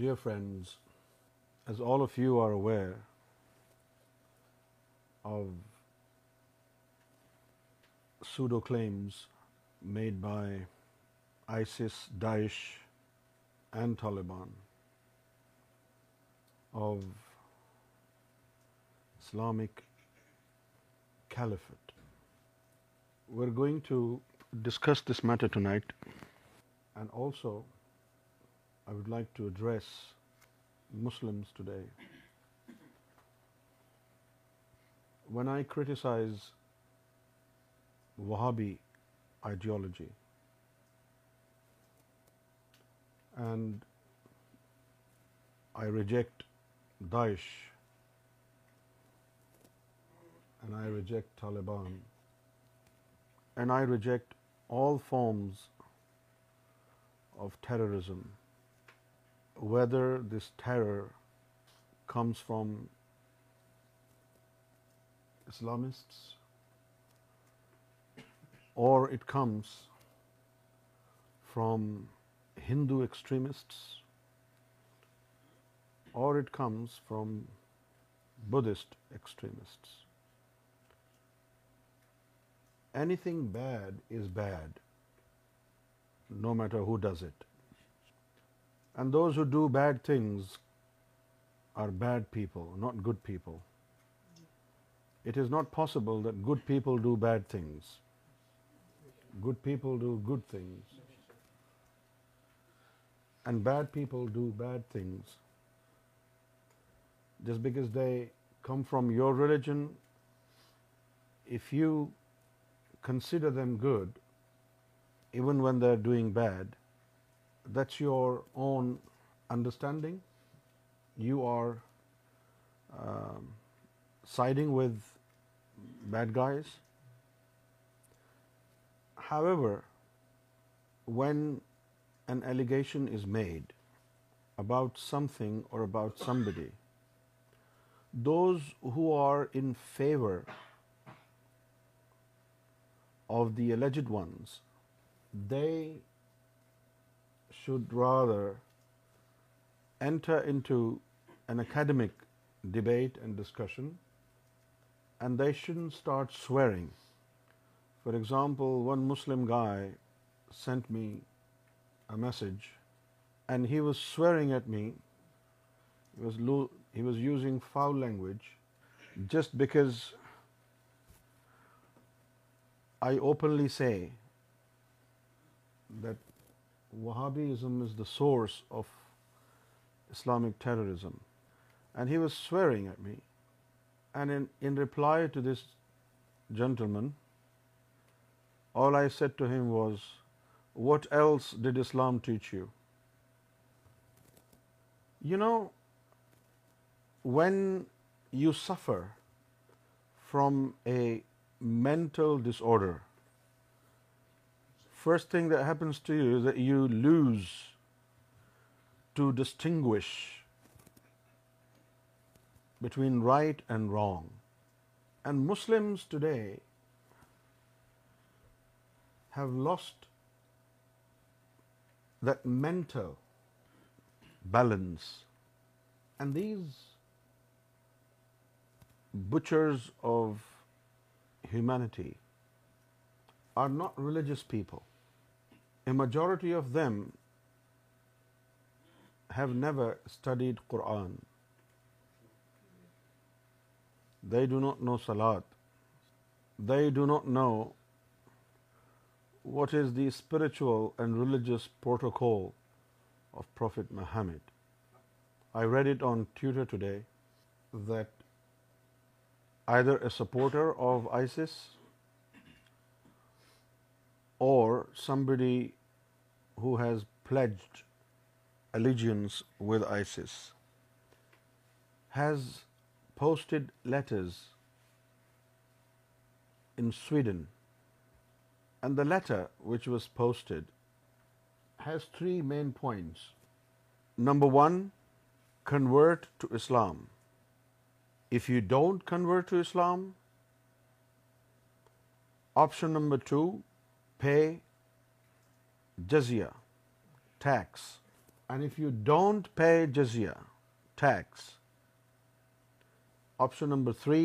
Dear friends, as all of you are aware of pseudo claims made by ISIS, Daesh and Taliban of Islamic Caliphate, we're going to discuss this matter tonight and also I would like to address Muslims today. When I criticize Wahhabi ideology and I reject Daesh and I reject Taliban and I reject all forms of terrorism, whether this terror comes from Islamists or it comes from Hindu extremists or it comes from Buddhist extremists. Anything bad is bad, no matter who does it. And those who do bad things are bad people, not good people. It is not possible that good people do bad things. Good people do good things. And bad people do bad things. Just because they come from your religion, if you consider them good, even when they're doing bad, that's your own understanding. You are um, siding with bad guys. However, when an allegation is made about something or about somebody, those who are in favor of the alleged ones, they should rather enter into an academic debate and discussion, and they shouldn't start swearing. For example, one Muslim guy sent me a message and he was swearing at me. He was using foul language just because I openly say that Wahhabism is the source of Islamic terrorism. And he was swearing at me. And in reply to this gentleman, all I said to him was, what else did Islam teach you? You know, when you suffer from a mental disorder, first thing that happens to you is that you lose to distinguish between right and wrong. And Muslims today have lost that mental balance. And these butchers of humanity are not religious people. A majority of them have never studied Quran. They do not know Salat. They do not know what is the spiritual and religious protocol of Prophet Muhammad. I read it on Twitter today that either a supporter of ISIS or somebody who has pledged allegiance with ISIS has posted letters in Sweden, and the letter which was posted has three main points. Number one, convert to Islam. If you don't convert to Islam, option number two, pay جزیہ tax and if you don't pay جزیہ tax option number three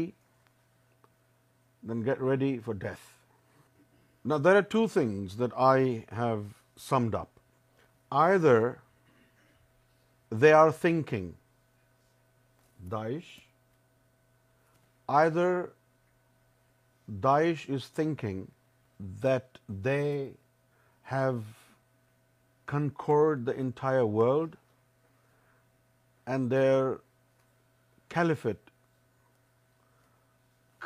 then get ready for death نا there are two things that I have summed up I there they are thinking Daesh I there Daesh is thinking that they have conquered the entire world, and their caliphate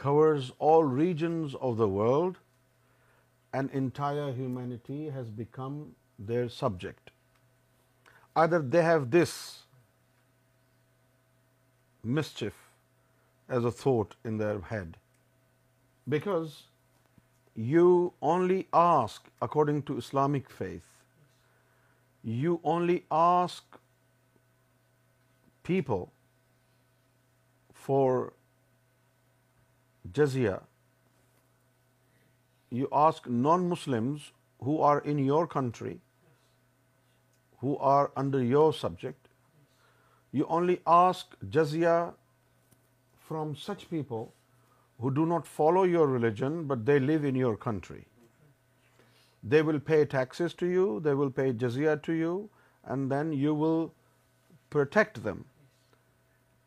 covers all regions of the world, and entire humanity has become their subject. Either they have this mischief as a thought in their head, because you only ask according to Islamic faith. You only ask people for jizya. You ask non-Muslims who are in your country, who are under your subject. You only ask jizya from such people who do not follow your religion but they live in your country they will pay it to you they will pay جزیا to you and then you will protect them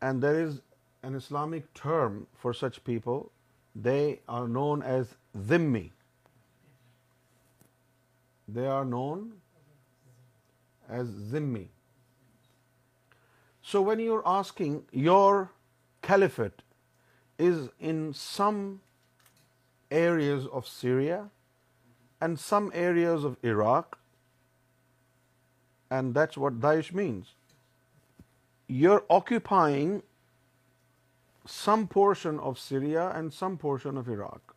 and there is an Islamic term for such people they are known as زمی they are known as زمی so when you are asking your caliphate is in some areas of Syria and some areas of Iraq, and that's what Daesh means. You're occupying some portion of Syria and some portion of Iraq,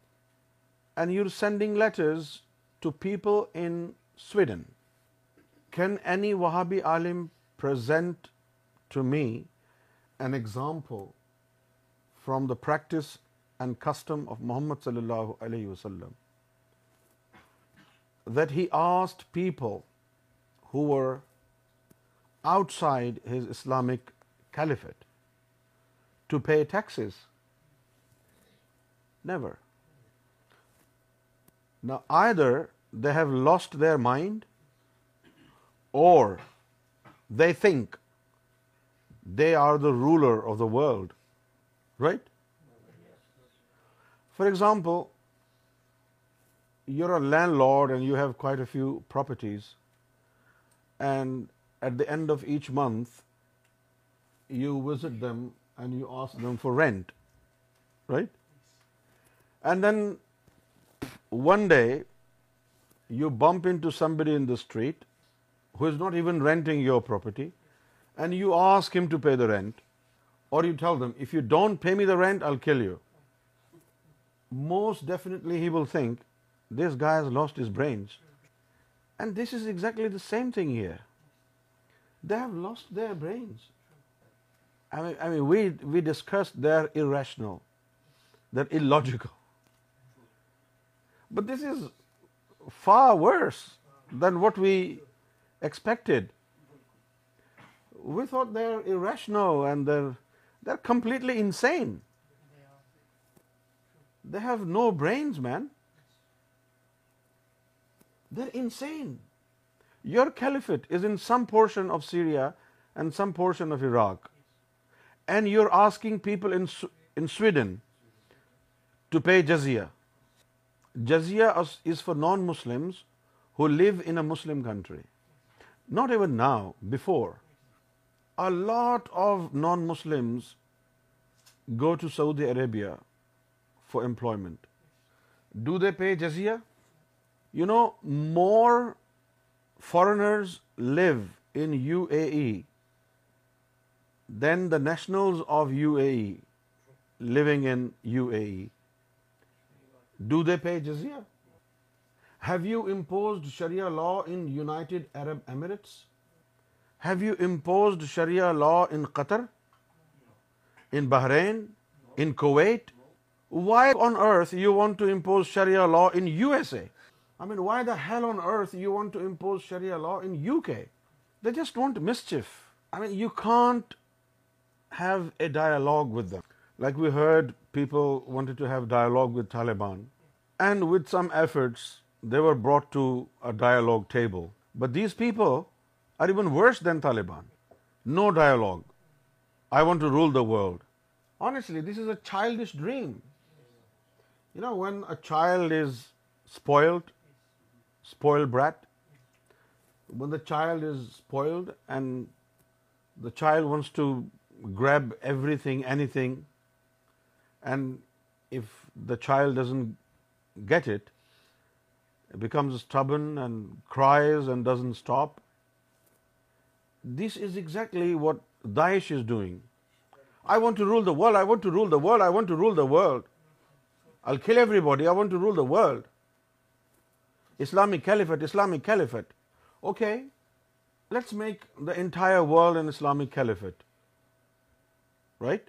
and you're sending letters to people in Sweden. Can any Wahhabi alim present to me an example from the practice and custom of Muhammad صلی اللہ علیہ وسلم that he asked people who were outside his Islamic caliphate to pay taxes never I there they have lost their mind or they think they are the ruler of the world right? For example, you're a landlord and you have quite a few properties, and at the end of each month you visit them and you ask them for rent, right? And then one day you bump into somebody in the street who is not even renting your property, and you ask him to pay the rent, or you tell them, if you don't pay me the rent, I'll kill you. Most definitely he will think, this guy has lost his brains. And this is exactly the same thing here. They have lost their brains. I mean we discussed they're irrational, they're illogical. But this is far worse than what we expected. We thought they're irrational and they're completely insane they have no brain man your caliph in پورشنیا portion of Iraq and you are asking پیپلزیا جزیا is for non Muslim who live in a Muslim country not even now before a lot of non-Muslims go to Saudi Arabia for employment. Do they pay jizya? You know, more foreigners live in UAE than the nationals of UAE living in UAE. Do they pay jizya? Have you imposed Sharia law in United Arab Emirates? Have you imposed Sharia law in Qatar? In Bahrain? In Kuwait? Why on earth you want to impose Sharia law in USA? I mean, why the hell on earth you want to impose Sharia law in UK? They just want mischief. I mean, you can't have a dialogue with them. Like we heard, people wanted to have dialogue with Taliban. And with some efforts, they were brought to a dialogue table. But these people no dialogue I want to rule the honestly this is a dream when a child is the child is spoiled and the child to grab everything anything and the child get it doesn't stop This is exactly what Daesh is doing. I want to rule the world, I want to rule the world, I want to rule the world. I'll kill everybody, I want to rule the world. Islamic Caliphate, Islamic Caliphate. Okay, let's make the entire world an Islamic Caliphate. Right?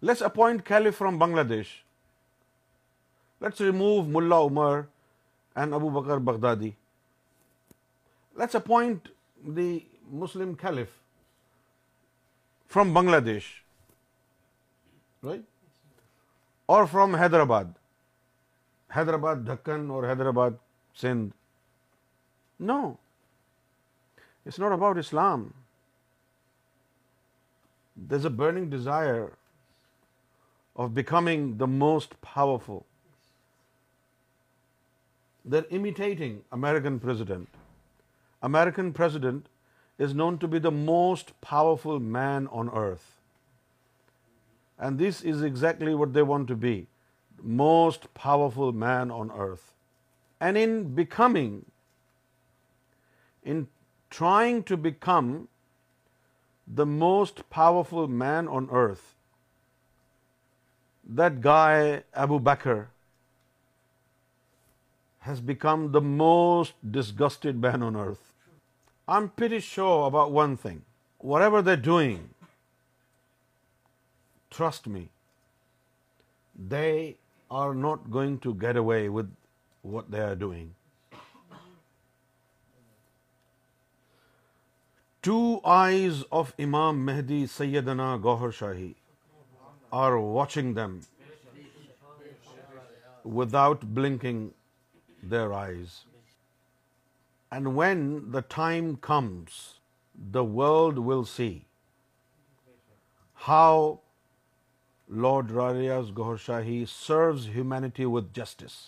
Let's appoint Caliph from Bangladesh. Let's remove Mullah Umar and Abu Bakr Baghdadi. Let's appoint the Muslim Caliph from Bangladesh, right? Or from Hyderabad, Deccan or Hyderabad, Sindh. No, it's not about Islam. There's a burning desire of becoming the most powerful. They're imitating American president. American president is known to be the most powerful man on earth. And this is exactly what they want to be, the most powerful man on earth. And in trying to become the most powerful man on earth, that guy Abu Bakr has become the most disgusted man on earth. I'm pretty sure about one thing whatever they doing trust me they are not going to get away with what they are doing to eyes of Imam Mahdi Syedna Gohar Shahi are watching them without blinking their eyes and when the time comes, the world will see how Lord Rariaz Ghaur Shahi serves humanity with justice.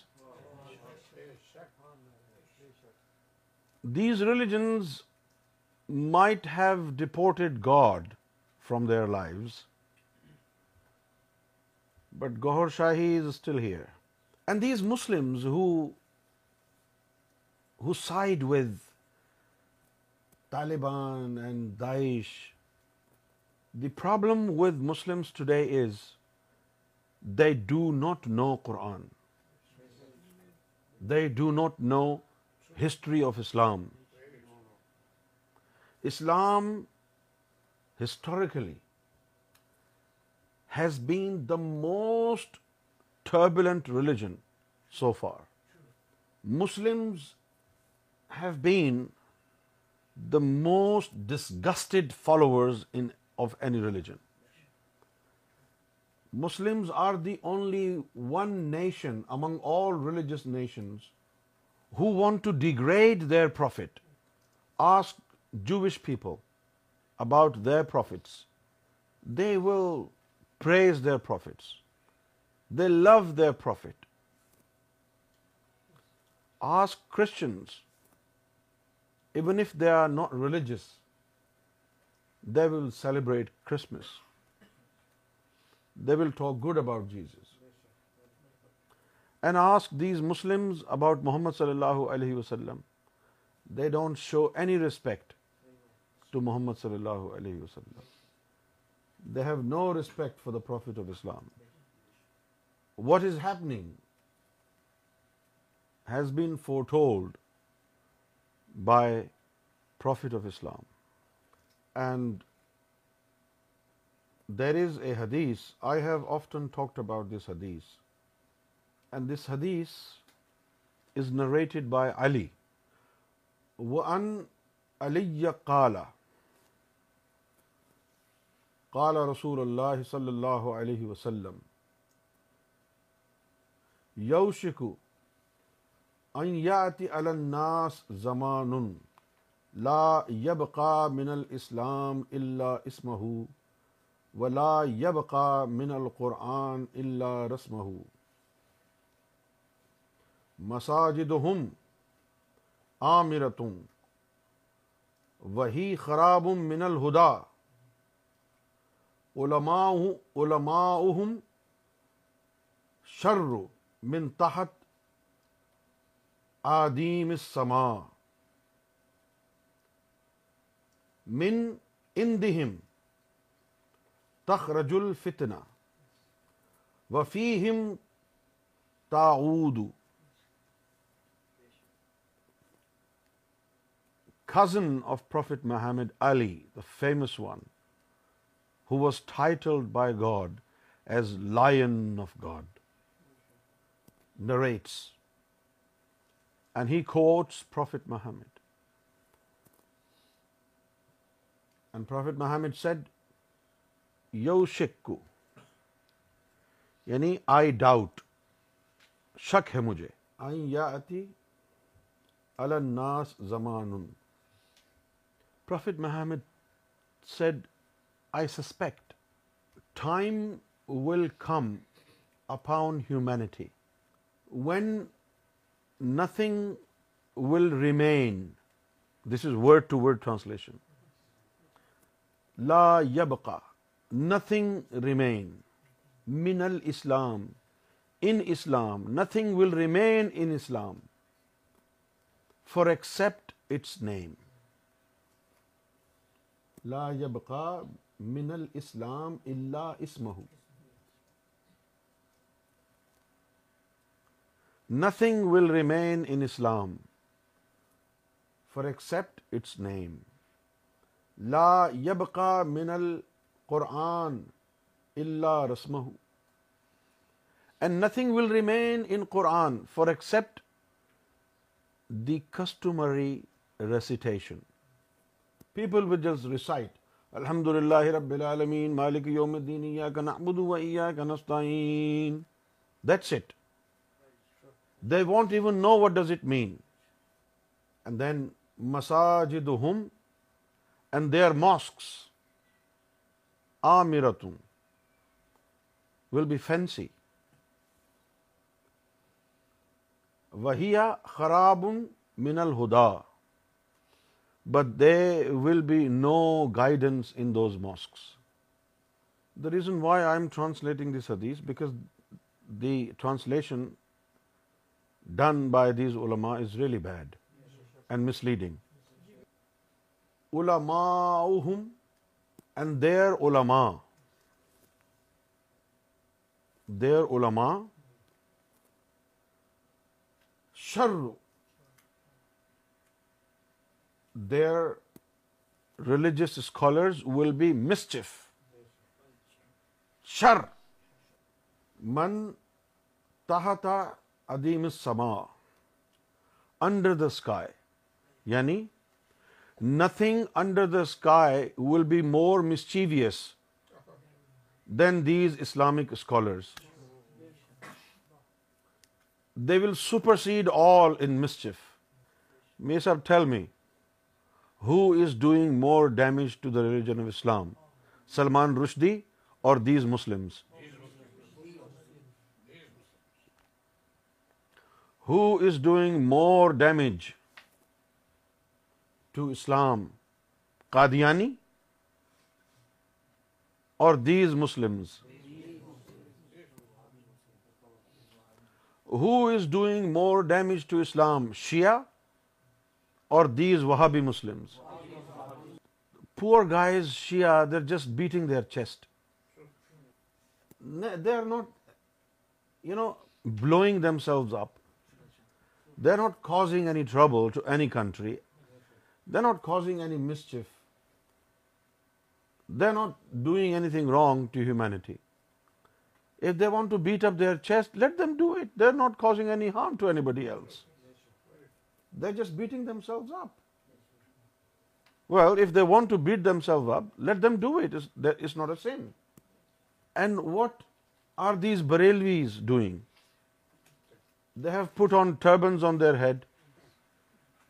These religions might have deported God from their lives, but Ghaur Shahi is still here. And these Muslims who who side with Taliban and Daesh. The problem with Muslims today is they do not know Quran. They do not know history of Islam. Islam historically has been the most turbulent religion so far. Muslims have been the most disgusted followers of any religion. Muslims are the only one nation among all religious nations who want to degrade their prophet. Ask Jewish people about their prophets. They will praise their prophets. They love their prophet. Ask Christians even if they are not religious they will celebrate Christmas they will talk good about Jesus and ask these Muslim about Muhammad صلی اللہ علیہ وسلم they don't show any respect to Muhammad صلی اللہ علیہ وسلم they have no respect for the prophet of Islam what is happening has been foretold by prophet of Islam and there is a hadith I have often talked about this hadith and this حدیث is narrated by علی و ان علی کالا کالا رسول اللہ صلی اللہ علیہ وسلم یوشکو الناس زمان لا یبقا من الاسلام الا اسمہ ولا یبقا من القرآن الا رسمہ مساجدہم عامر وہی خراب من الحدا علماؤہم شر من تحت آدیم سما من اندہم تخرج الفتنہ وفیہم وفیم تاؤدو cousin of prophet Muhammad Ali the famous one who was title by God as lion of God nets and he quotes prophet Muhammad and prophet Muhammad said you شکو یعنی آئی ڈاؤٹ شک ہے مجھے آئی یا اتی الناس زمان زمانٹ Muhammad said I suspect time will come upon humanity when nothing will remain this is word to word translation لا یبقا nothing remain من الاسلام in Islam nothing will remain in Islam for except its name لا یبقا من الاسلام اسلام اللہ اسمہ nothing will remain in Islam for except its name لا یبقا من القرآن اللہ رسم and nothing will remain in Quran for accept the customary recitation people will just recite الحمد للہ رب العالمین مالک یوم الدین کا نعبد و کا نستعین that's it they want even know what does it mean and then مساجد home and they are mosques آ میرا تم ول بی فینسی وہیا خراب من الہدا but they will be no guidance in those mosques the reason why I am translating this hadith because the translation done by these ulama is really bad and misleading ulama and their ulama their ulama شر دیر religious scholars will be mischief شر من تہ عدیم سما under the sky یعنی nothing under the sky will be more mischievous than these Islamic scholars they will supersede all in mischief me tell me who is doing more damage to the religion of Islam Salman Rushdie or these Muslims who is doing more damage to Islam Qadiani or these Muslims who is doing more damage to Islam Shia or these Wahhabi Muslims poor guy she their just beating their chest they are not you know blowing themselves up not causing not causing their not doing anything wrong to are not causing beating sin and what are these doing They have put on turbans on their head,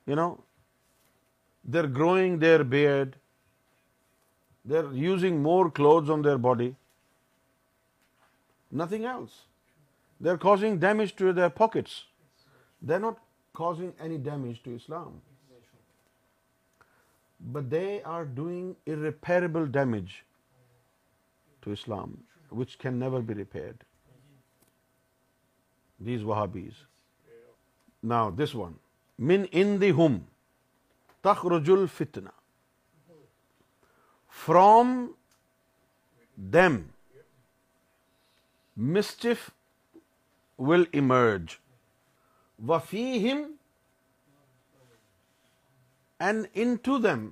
you know, they're growing their beard, they're using more clothes on their body, nothing else. They're causing damage to their pockets. They're not causing any damage to Islam, but they are doing irreparable damage to Islam, which can never be repaired. These Wahhabis now this one من ان the home تخرج الفتنا from them مسٹف will emerge وفی ہم and into دم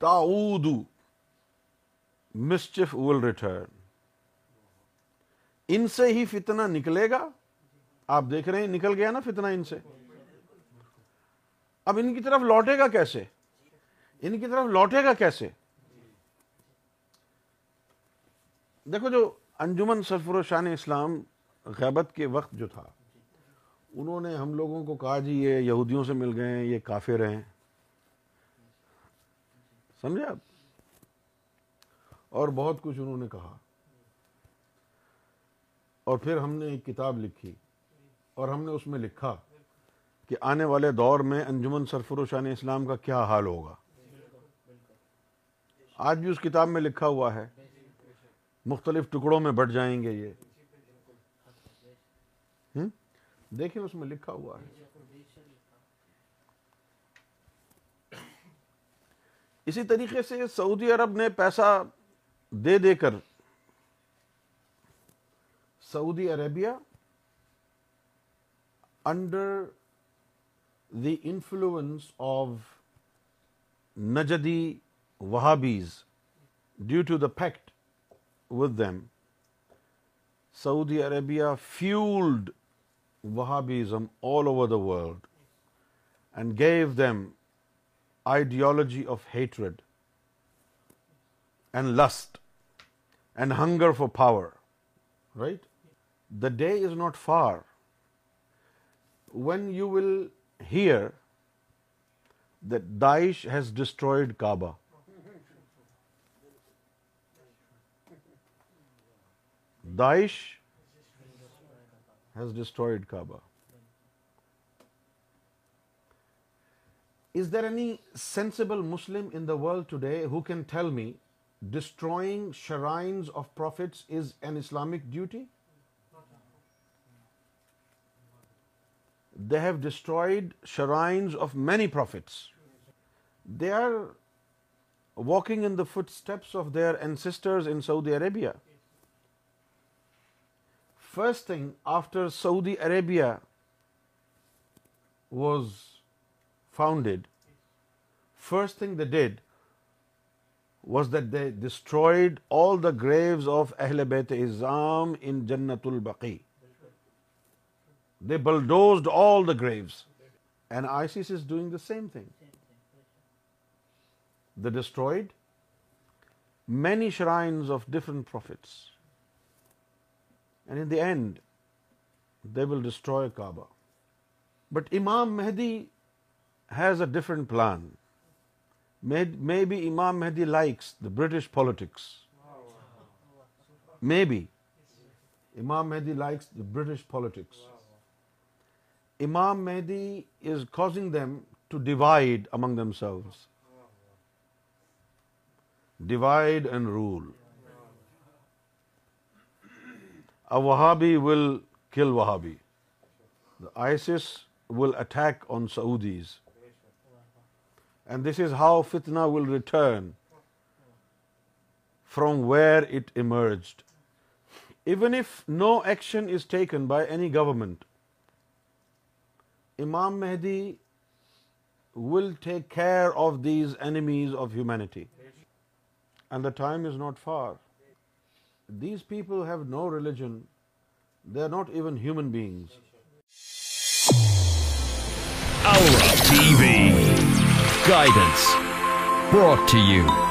تا دو mischief will return ان سے ہی فتنہ نکلے گا آپ دیکھ رہے ہیں نکل گیا نا فتنہ ان سے اب ان کی طرف لوٹے گا کیسے ان کی طرف لوٹے گا کیسے دیکھو جو انجمن سرفر و شان اسلام غیبت کے وقت جو تھا انہوں نے ہم لوگوں کو کہا جی یہ یہودیوں سے مل گئے ہیں یہ کافر ہیں سمجھے آپ اور بہت کچھ انہوں نے کہا اور پھر ہم نے ایک کتاب لکھی اور ہم نے اس میں لکھا کہ آنے والے دور میں انجمن سرفر شان اسلام کا کیا حال ہوگا آج بھی اس کتاب میں لکھا ہوا ہے مختلف ٹکڑوں میں بٹ جائیں گے یہ دیکھیں اس میں لکھا ہوا ہے اسی طریقے سے سعودی عرب نے پیسہ دے دے کر Saudi Arabia, under the influence of Najdi Wahhabis, due to the pact with them, Saudi Arabia fueled Wahhabism all over the world and gave them ideology of hatred and lust and hunger for power, right? The day is not far when you will hear that Daesh has destroyed Kaaba. Daesh has destroyed Kaaba. Is there any sensible Muslim in the world today who can tell me destroying shrines of prophets is an Islamic duty? They have destroyed shrines of many prophets they are walking in the footsteps of their ancestors in Saudi Arabia first after Saudi Arabia was founded first thing they did was that they destroyed all the graves of اہل بیت ازام in جنت البقی they bulldozed all the graves and ISIS is doing the same thing they destroyed many of different prophets will destroy Kaaba but Imam Mahdi has a different plan maybe Imam Mahdi likes the British politics maybe Imam Mahdi likes the British politics Imam Mahdi is causing them to divide among themselves divide and rule Wahhabi will kill Wahhabi ISIS will attack on Saudis and this is how فتنا will return from where it emerged even if no action is taken by any government Imam Mahdi will take care of these enemies of humanity. And the time is not far. These people have no religion. They are not even human beings. Aura TV Guidance brought to you